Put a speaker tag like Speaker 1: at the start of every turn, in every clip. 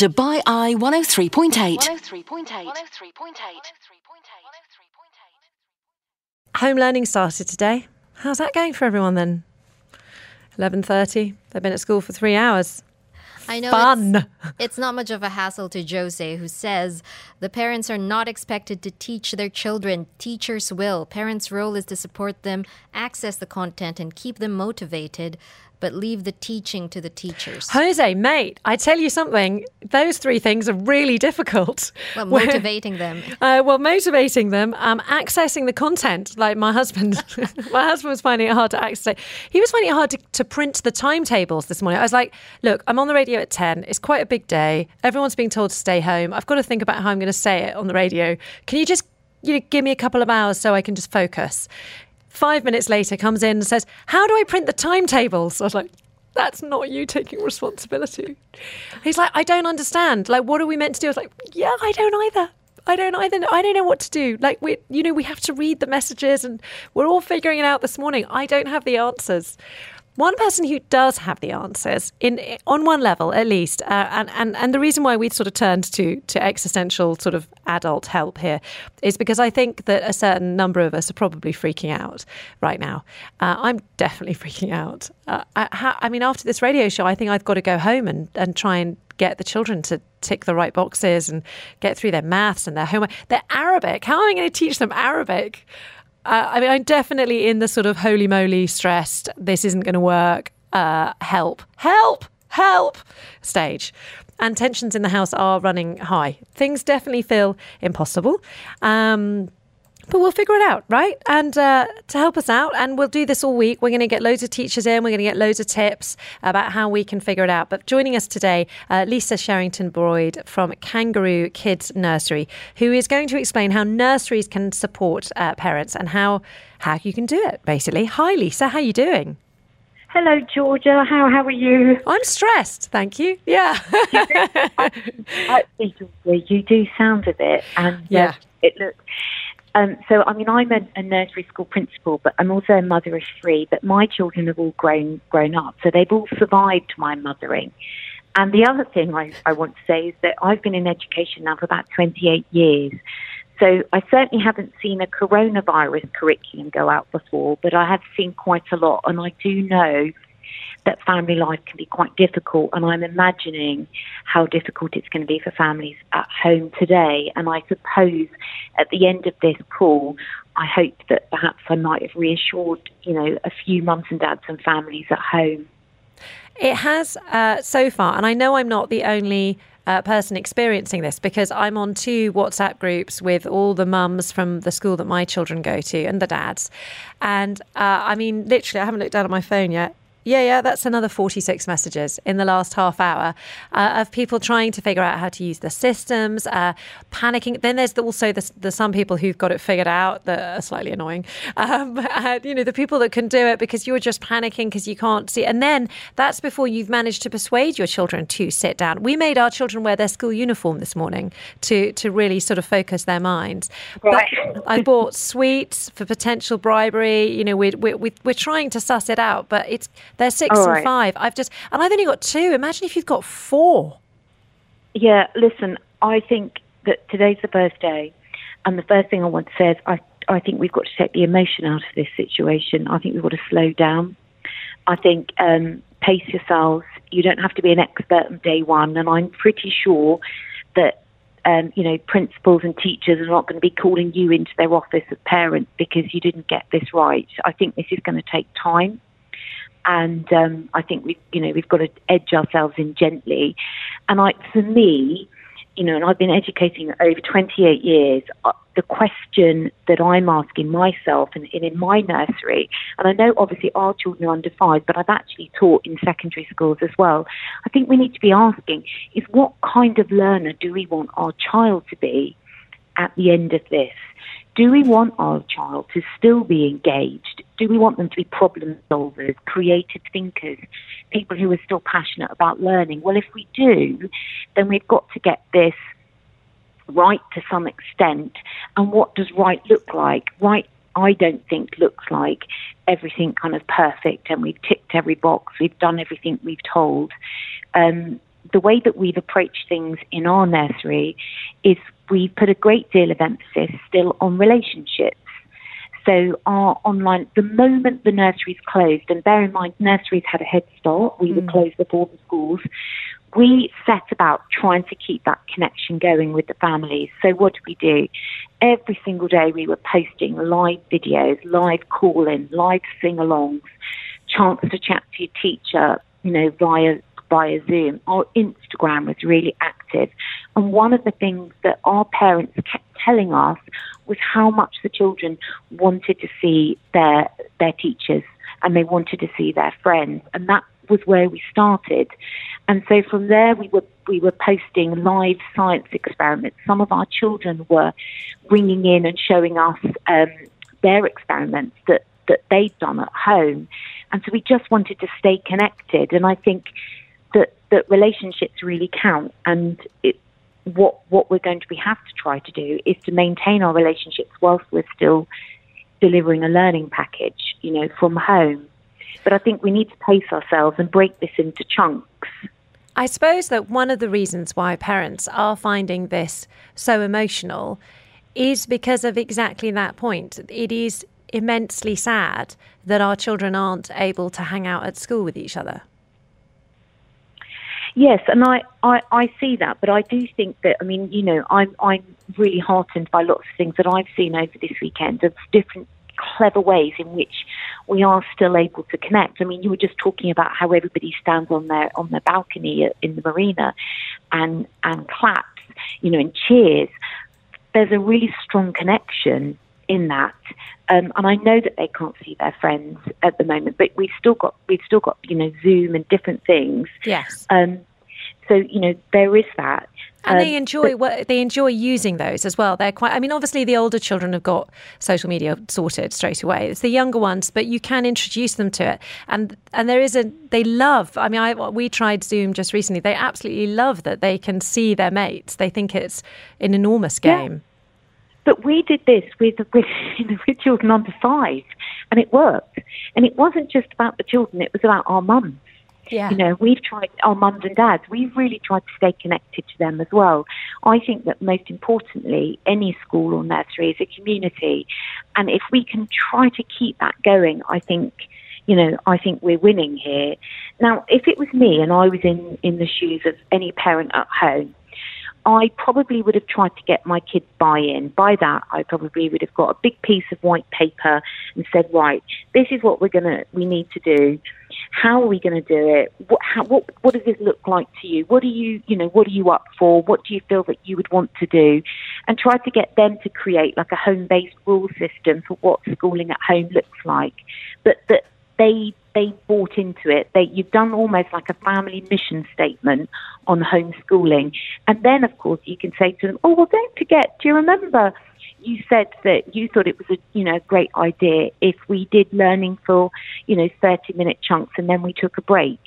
Speaker 1: Dubai Eye 103.8.
Speaker 2: 103.8.
Speaker 3: Home learning started today. How's that going for everyone then? 11:30. They've been at school for 3 hours.
Speaker 4: I know
Speaker 3: Fun.
Speaker 4: It's, it's not much of a hassle to Jose, who says the parents are not expected to teach their children. Teachers will. Parents' role is to support them, access the content, and keep them motivated, but leave the teaching to the teachers.
Speaker 3: Jose, mate, I tell you something, those three things are really difficult.
Speaker 4: Well, motivating them.
Speaker 3: Uh, well, motivating them, um, accessing the content. Like my husband, my husband was finding it hard to access. He was finding it hard to, to print the timetables this morning. I was like, "Look, I'm on the radio at ten. It's quite a big day. Everyone's being told to stay home. I've got to think about how I'm going to say it on the radio. Can you just, you know, give me a couple of hours so I can just focus?" Five minutes later, comes in and says, "How do I print the timetables?" I was like. That's not you taking responsibility. He's like, I don't understand. Like, what are we meant to do? I was like, yeah, I don't either. I don't either. I don't know what to do. Like we, you know, we have to read the messages, and we're all figuring it out this morning. I don't have the answers. One person who does have the answers, in on one level at least, uh, and, and and the reason why we sort of turned to to existential sort of adult help here is because I think that a certain number of us are probably freaking out right now. Uh, I'm definitely freaking out. Uh, I, I mean, after this radio show, I think I've got to go home and and try and get the children to tick the right boxes and get through their maths and their homework. Their Arabic. How am I going to teach them Arabic? Uh, I mean, I'm definitely in the sort of holy moly stressed, this isn't going to work, uh, help, help, help stage. And tensions in the house are running high. Things definitely feel impossible. Um, but we'll figure it out, right? And uh, to help us out, and we'll do this all week, we're going to get loads of teachers in, we're going to get loads of tips about how we can figure it out. But joining us today, uh, Lisa Sherrington Boyd from Kangaroo Kids Nursery, who is going to explain how nurseries can support uh, parents and how, how you can do it, basically. Hi, Lisa, how are you doing?
Speaker 5: Hello, Georgia. How how are you?
Speaker 3: I'm stressed, thank you. Yeah.
Speaker 5: You do sound a bit, and uh,
Speaker 3: Yeah.
Speaker 5: it looks. Um, so, I mean, I'm a, a nursery school principal, but I'm also a mother of three. But my children have all grown grown up, so they've all survived my mothering. And the other thing I, I want to say is that I've been in education now for about 28 years. So I certainly haven't seen a coronavirus curriculum go out before, but I have seen quite a lot, and I do know that family life can be quite difficult, and I'm imagining how difficult it's going to be for families at home today. And I suppose at the end of this call, I hope that perhaps I might have reassured, you know, a few mums and dads and families at home.
Speaker 3: It has uh, so far, and I know I'm not the only uh, person experiencing this because I'm on two WhatsApp groups with all the mums from the school that my children go to and the dads. And uh, I mean, literally, I haven't looked down at my phone yet. Yeah, yeah, that's another 46 messages in the last half hour uh, of people trying to figure out how to use the systems, uh, panicking. Then there's the, also the, the some people who've got it figured out that are slightly annoying. Um, and, you know, the people that can do it because you're just panicking because you can't see. And then that's before you've managed to persuade your children to sit down. We made our children wear their school uniform this morning to, to really sort of focus their minds.
Speaker 5: Right.
Speaker 3: I bought sweets for potential bribery. You know, we're, we're we're trying to suss it out, but it's they're six
Speaker 5: All
Speaker 3: and
Speaker 5: right.
Speaker 3: five. I've just, and I've only got two. Imagine if you've got four.
Speaker 5: Yeah, listen, I think that today's the birthday, and the first thing I want to say is I, I think we've got to take the emotion out of this situation. I think we've got to slow down. I think um, pace yourselves. You don't have to be an expert on day one, and I'm pretty sure that um, you know principals and teachers are not going to be calling you into their office as parents because you didn't get this right. I think this is going to take time and um, I think we, you know, we've got to edge ourselves in gently. And I, for me, you know, and I've been educating over 28 years. Uh, the question that I'm asking myself and, and in my nursery, and I know obviously our children are under five, but I've actually taught in secondary schools as well. I think we need to be asking is what kind of learner do we want our child to be at the end of this? Do we want our child to still be engaged? Do we want them to be problem solvers, creative thinkers, people who are still passionate about learning? Well, if we do, then we've got to get this right to some extent. And what does right look like? Right, I don't think looks like everything kind of perfect and we've ticked every box, we've done everything we've told. Um, the way that we've approached things in our nursery is we put a great deal of emphasis still on relationships. So our online, the moment the nurseries closed, and bear in mind nurseries had a head start, we mm. were closed before the schools. We set about trying to keep that connection going with the families. So what did we do? Every single day we were posting live videos, live call-in, live sing-alongs, chance to chat to your teacher, you know, via via Zoom. Our Instagram was really active. And one of the things that our parents kept telling us was how much the children wanted to see their their teachers and they wanted to see their friends. And that was where we started. And so from there we were we were posting live science experiments. Some of our children were bringing in and showing us um, their experiments that that they'd done at home. And so we just wanted to stay connected. And I think that relationships really count, and it, what what we're going to be have to try to do is to maintain our relationships whilst we're still delivering a learning package, you know, from home. But I think we need to pace ourselves and break this into chunks.
Speaker 3: I suppose that one of the reasons why parents are finding this so emotional is because of exactly that point. It is immensely sad that our children aren't able to hang out at school with each other.
Speaker 5: Yes, and I, I, I see that, but I do think that I mean, you know, I'm I'm really heartened by lots of things that I've seen over this weekend of different clever ways in which we are still able to connect. I mean, you were just talking about how everybody stands on their on their balcony in the marina and and claps, you know, and cheers. There's a really strong connection in that. Um, and I know that they can't see their friends at the moment, but we've still got we've still got you know Zoom and different things.
Speaker 3: Yes.
Speaker 5: Um, so you know there is that.
Speaker 3: And um, they enjoy what they enjoy using those as well. They're quite. I mean, obviously the older children have got social media sorted straight away. It's the younger ones, but you can introduce them to it. And and there is a they love. I mean, I we tried Zoom just recently. They absolutely love that they can see their mates. They think it's an enormous game.
Speaker 5: Yeah. But we did this with, with, with children under five, and it worked. And it wasn't just about the children, it was about our mums.
Speaker 3: Yeah.
Speaker 5: You know, we've tried, our mums and dads, we've really tried to stay connected to them as well. I think that most importantly, any school or nursery is a community. And if we can try to keep that going, I think, you know, I think we're winning here. Now, if it was me and I was in, in the shoes of any parent at home, I probably would have tried to get my kids buy-in. By that, I probably would have got a big piece of white paper and said, "Right, this is what we're gonna, we need to do. How are we going to do it? What, how, what, what does this look like to you? What are you, you know, what are you up for? What do you feel that you would want to do?" And try to get them to create like a home-based rule system for what schooling at home looks like, but that they they bought into it. They, you've done almost like a family mission statement on homeschooling. And then, of course, you can say to them, oh, well, don't forget, do you remember you said that you thought it was a you know great idea if we did learning for you know 30 minute chunks and then we took a break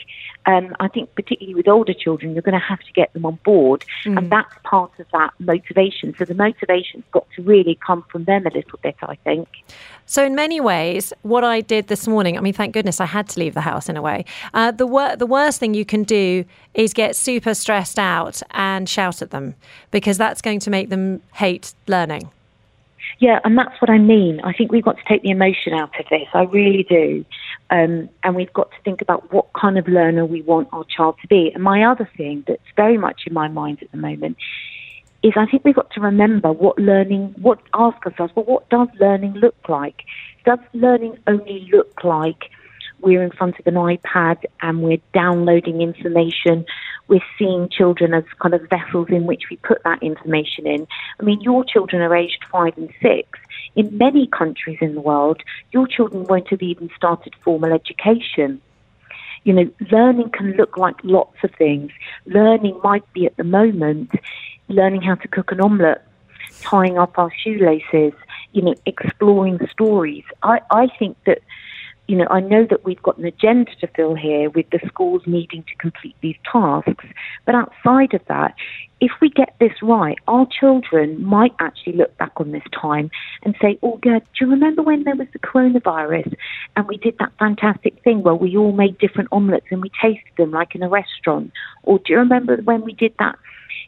Speaker 5: um, I think particularly with older children, you're going to have to get them on board, mm. and that's part of that motivation. So the motivation's got to really come from them a little bit, I think.
Speaker 3: So in many ways, what I did this morning, I mean, thank goodness I had to leave the house in a way. Uh, the wor- the worst thing you can do is get super stressed out and shout at them because that's going to make them hate learning.
Speaker 5: Yeah, and that's what I mean. I think we've got to take the emotion out of this. I really do. Um, and we've got to think about what kind of learner we want our child to be. And my other thing that's very much in my mind at the moment is I think we've got to remember what learning, what ask ourselves, well, what does learning look like? Does learning only look like we're in front of an iPad and we're downloading information. We're seeing children as kind of vessels in which we put that information in. I mean, your children are aged five and six. In many countries in the world, your children won't have even started formal education. You know, learning can look like lots of things. Learning might be at the moment learning how to cook an omelette, tying up our shoelaces, you know, exploring stories. I, I think that you know, I know that we've got an agenda to fill here with the schools needing to complete these tasks. But outside of that, if we get this right, our children might actually look back on this time and say, Oh, God, do you remember when there was the coronavirus and we did that fantastic thing where we all made different omelettes and we tasted them like in a restaurant? Or do you remember when we did that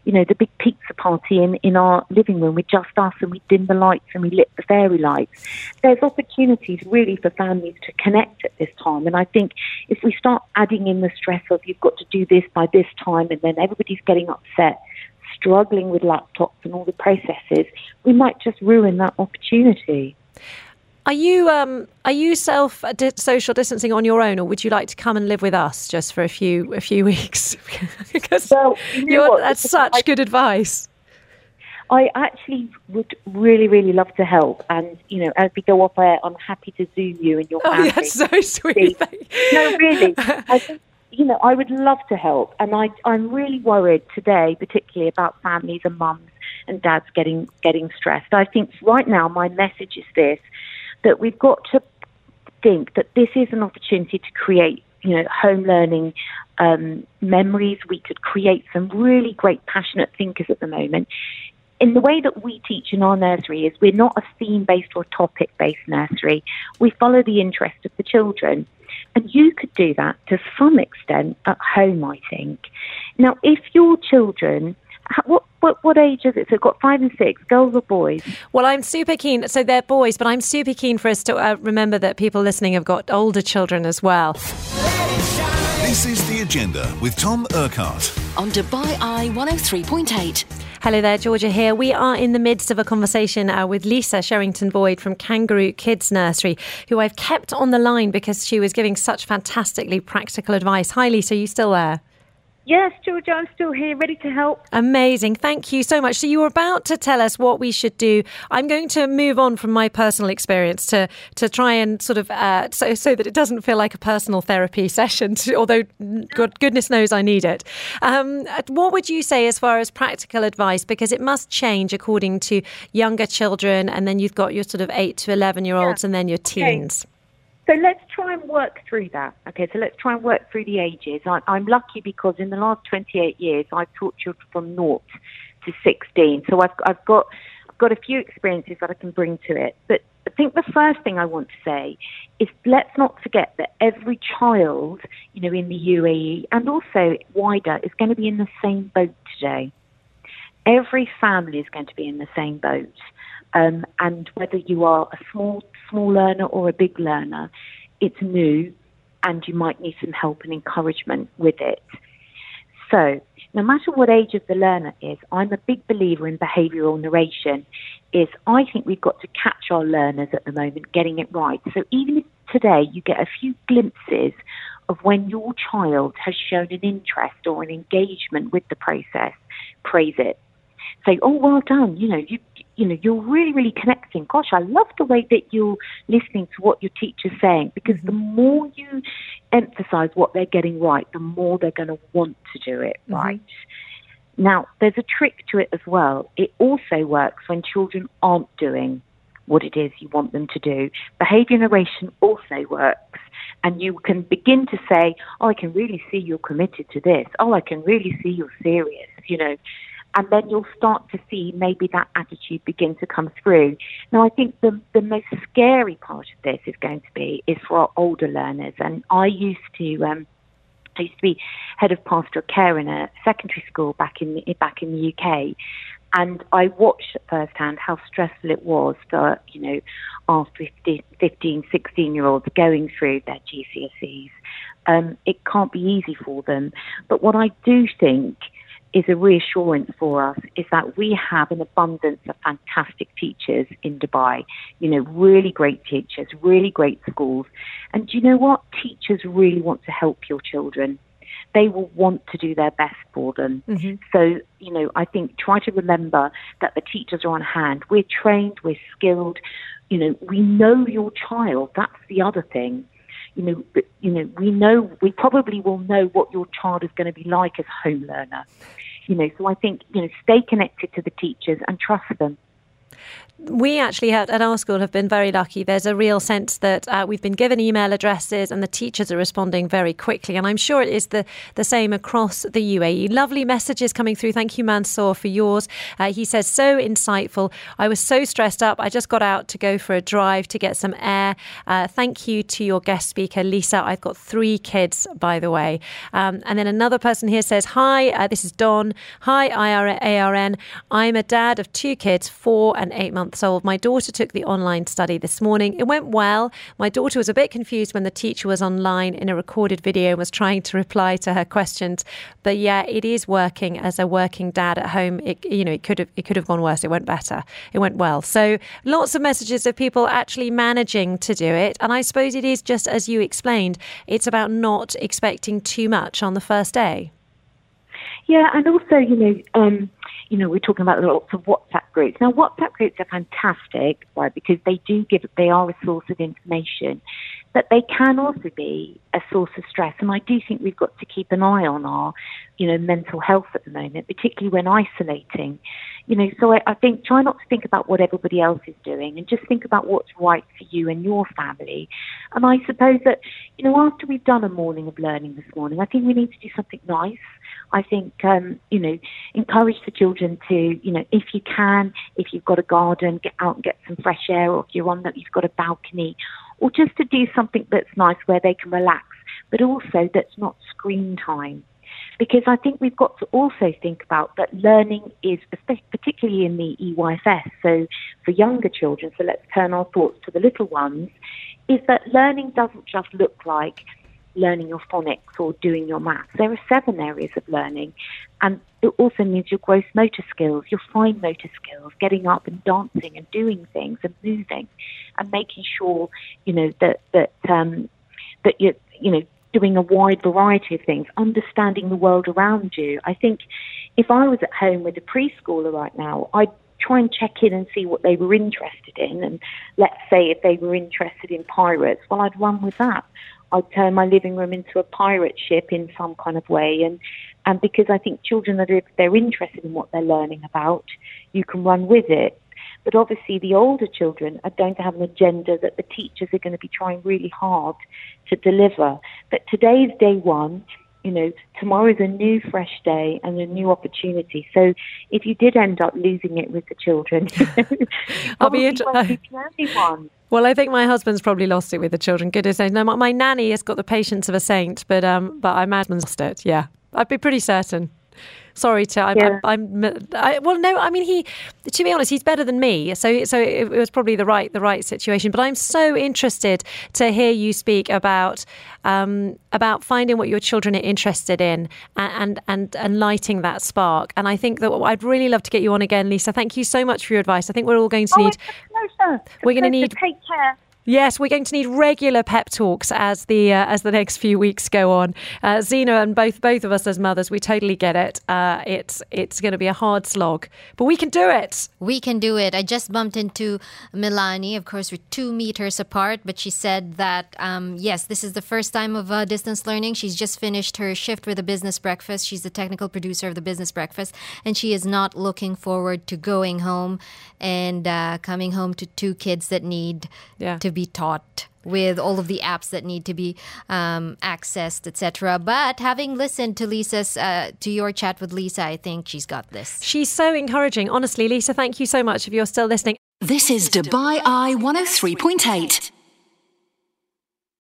Speaker 5: you know, the big pizza party in, in our living room with just us and we dim the lights and we lit the fairy lights. There's opportunities really for families to connect at this time. And I think if we start adding in the stress of you've got to do this by this time and then everybody's getting upset, struggling with laptops and all the processes, we might just ruin that opportunity.
Speaker 3: Are you um, are you self social distancing on your own, or would you like to come and live with us just for a few a few weeks? because well, you know that's such I, good advice.
Speaker 5: I actually would really, really love to help, and you know, as we go off air, I'm happy to zoom you and your family.
Speaker 3: Oh, that's so sweet.
Speaker 5: no, really, I think you know, I would love to help, and I I'm really worried today, particularly about families and mums and dads getting getting stressed. I think right now my message is this that we've got to think that this is an opportunity to create, you know, home learning um, memories. We could create some really great, passionate thinkers at the moment. In the way that we teach in our nursery is we're not a theme-based or topic-based nursery. We follow the interest of the children. And you could do that to some extent at home, I think. Now, if your children what, what what age is it? So, got five and six, girls or boys?
Speaker 3: Well, I'm super keen. So they're boys, but I'm super keen for us to uh, remember that people listening have got older children as well.
Speaker 2: This is the agenda with Tom Urquhart
Speaker 1: on Dubai Eye 103.8.
Speaker 3: Hello there, Georgia here. We are in the midst of a conversation uh, with Lisa Sherrington Boyd from Kangaroo Kids Nursery, who I've kept on the line because she was giving such fantastically practical advice. Hi, Lisa, are you still there?
Speaker 5: Yes, Georgia, I'm still here, ready to help.
Speaker 3: Amazing. Thank you so much. So, you were about to tell us what we should do. I'm going to move on from my personal experience to, to try and sort of, uh, so, so that it doesn't feel like a personal therapy session, to, although God, goodness knows I need it. Um, what would you say as far as practical advice? Because it must change according to younger children, and then you've got your sort of 8 to 11 year olds, yeah. and then your teens.
Speaker 5: Okay. So let's try and work through that. Okay, so let's try and work through the ages. I, am lucky because in the last 28 years, I've taught children from naught to 16. So I've, I've got I've got a few experiences that I can bring to it. But I think the first thing I want to say is let's not forget that every child, you know, in the UAE and also wider is going to be in the same boat today. Every family is going to be in the same boat. Um, and whether you are a small small learner or a big learner, it's new, and you might need some help and encouragement with it. So, no matter what age of the learner is, I'm a big believer in behavioural narration. Is I think we've got to catch our learners at the moment getting it right. So even if today you get a few glimpses of when your child has shown an interest or an engagement with the process, praise it. Say, oh, well done. You know, you you know, you're really, really connecting. Gosh, I love the way that you're listening to what your teacher's saying because the mm-hmm. more you emphasize what they're getting right, the more they're going to want to do it mm-hmm. right. Now, there's a trick to it as well. It also works when children aren't doing what it is you want them to do. Behavior narration also works. And you can begin to say, Oh, I can really see you're committed to this. Oh, I can really see you're serious. You know, and then you'll start to see maybe that attitude begin to come through. Now, I think the, the most scary part of this is going to be is for our older learners. And I used to, um, I used to be head of pastoral care in a secondary school back in back in the UK, and I watched firsthand how stressful it was for you know our 15, 15 16 year olds going through their GCSEs. Um, it can't be easy for them, but what I do think is a reassurance for us is that we have an abundance of fantastic teachers in Dubai. You know, really great teachers, really great schools. And do you know what? Teachers really want to help your children. They will want to do their best for them. Mm-hmm. So, you know, I think try to remember that the teachers are on hand. We're trained, we're skilled. You know, we know your child. That's the other thing you know, but, you know, we know we probably will know what your child is going to be like as home learner. You know, so I think, you know, stay connected to the teachers and trust them.
Speaker 3: We actually at, our school have been very lucky. There's a real sense that uh, we've been given email addresses and the teachers are responding very quickly. And I'm sure it is the, the same across the UAE. Lovely messages coming through. Thank you, Mansour, for yours. Uh, he says, so insightful. I was so stressed up. I just got out to go for a drive to get some air. Uh, thank you to your guest speaker, Lisa. I've got three kids, by the way. Um, and then another person here says, Hi, uh, this is Don. Hi, ARN. I'm a dad of two kids, four and eight months old. My daughter took the online study this morning. It went well. My daughter was a bit confused when the teacher was online in a recorded video and was trying to reply to her questions. But yeah, it is working as a working dad at home. It, you know, it could have it could have gone worse. It went better. It went well. So lots of messages of people actually managing to do it. And I suppose it is just as you explained. It's about not expecting too much on the first day.
Speaker 5: Yeah, and also, you know, um, you know, we're talking about lots of WhatsApp groups. Now, WhatsApp groups are fantastic, right? Because they do give, they are a source of information, but they can also be a source of stress. And I do think we've got to keep an eye on our, you know, mental health at the moment, particularly when isolating. You know, so I, I think try not to think about what everybody else is doing and just think about what's right for you and your family. And I suppose that, you know, after we've done a morning of learning this morning, I think we need to do something nice. I think, um, you know, encourage the children to, you know, if you can, if you've got a garden, get out and get some fresh air, or if you're on that, you've got a balcony, or just to do something that's nice where they can relax, but also that's not screen time. Because I think we've got to also think about that learning is, particularly in the EYFS, so for younger children, so let's turn our thoughts to the little ones, is that learning doesn't just look like learning your phonics or doing your maths. There are seven areas of learning, and it also means your gross motor skills, your fine motor skills, getting up and dancing and doing things and moving, and making sure you know that that um, that you're you know doing a wide variety of things, understanding the world around you. I think if I was at home with a preschooler right now, I'd try and check in and see what they were interested in. And let's say if they were interested in pirates, well, I'd run with that. I'd turn my living room into a pirate ship in some kind of way. And, and because I think children that are, if they're interested in what they're learning about, you can run with it. But obviously, the older children are going to have an agenda that the teachers are going to be trying really hard to deliver. But today's day one. You know, tomorrow is a new, fresh day and a new opportunity. So, if you did end up losing it with the children,
Speaker 3: I'll be interested. Well, I think my husband's probably lost it with the children. Goodness knows. No, my, my nanny has got the patience of a saint, but um, but I imagine lost it. Yeah, I'd be pretty certain. Sorry to, I'm, yeah. I'm, I'm I, well, no, I mean, he, to be honest, he's better than me. So, so it, was probably the right, the right situation. But I'm so interested to hear you speak about, um, about finding what your children are interested in and, and, and, lighting that spark. And I think that I'd really love to get you on again, Lisa. Thank you so much for your advice. I think we're all going to
Speaker 5: oh,
Speaker 3: need, we're going to need,
Speaker 5: take care.
Speaker 3: Yes, we're going to need regular pep talks as the uh, as the next few weeks go on. Uh, Zena and both both of us as mothers, we totally get it. Uh, it's it's going to be a hard slog, but we can do it.
Speaker 4: We can do it. I just bumped into Milani. Of course, we're two meters apart, but she said that um, yes, this is the first time of uh, distance learning. She's just finished her shift with the business breakfast. She's the technical producer of the business breakfast, and she is not looking forward to going home and uh, coming home to two kids that need yeah. to be taught with all of the apps that need to be um, accessed, etc. But having listened to Lisa's uh, to your chat with Lisa, I think she's got this.
Speaker 3: She's so encouraging, honestly. Lisa, thank you so much if you're still listening.
Speaker 1: This is Dubai Eye 103.8.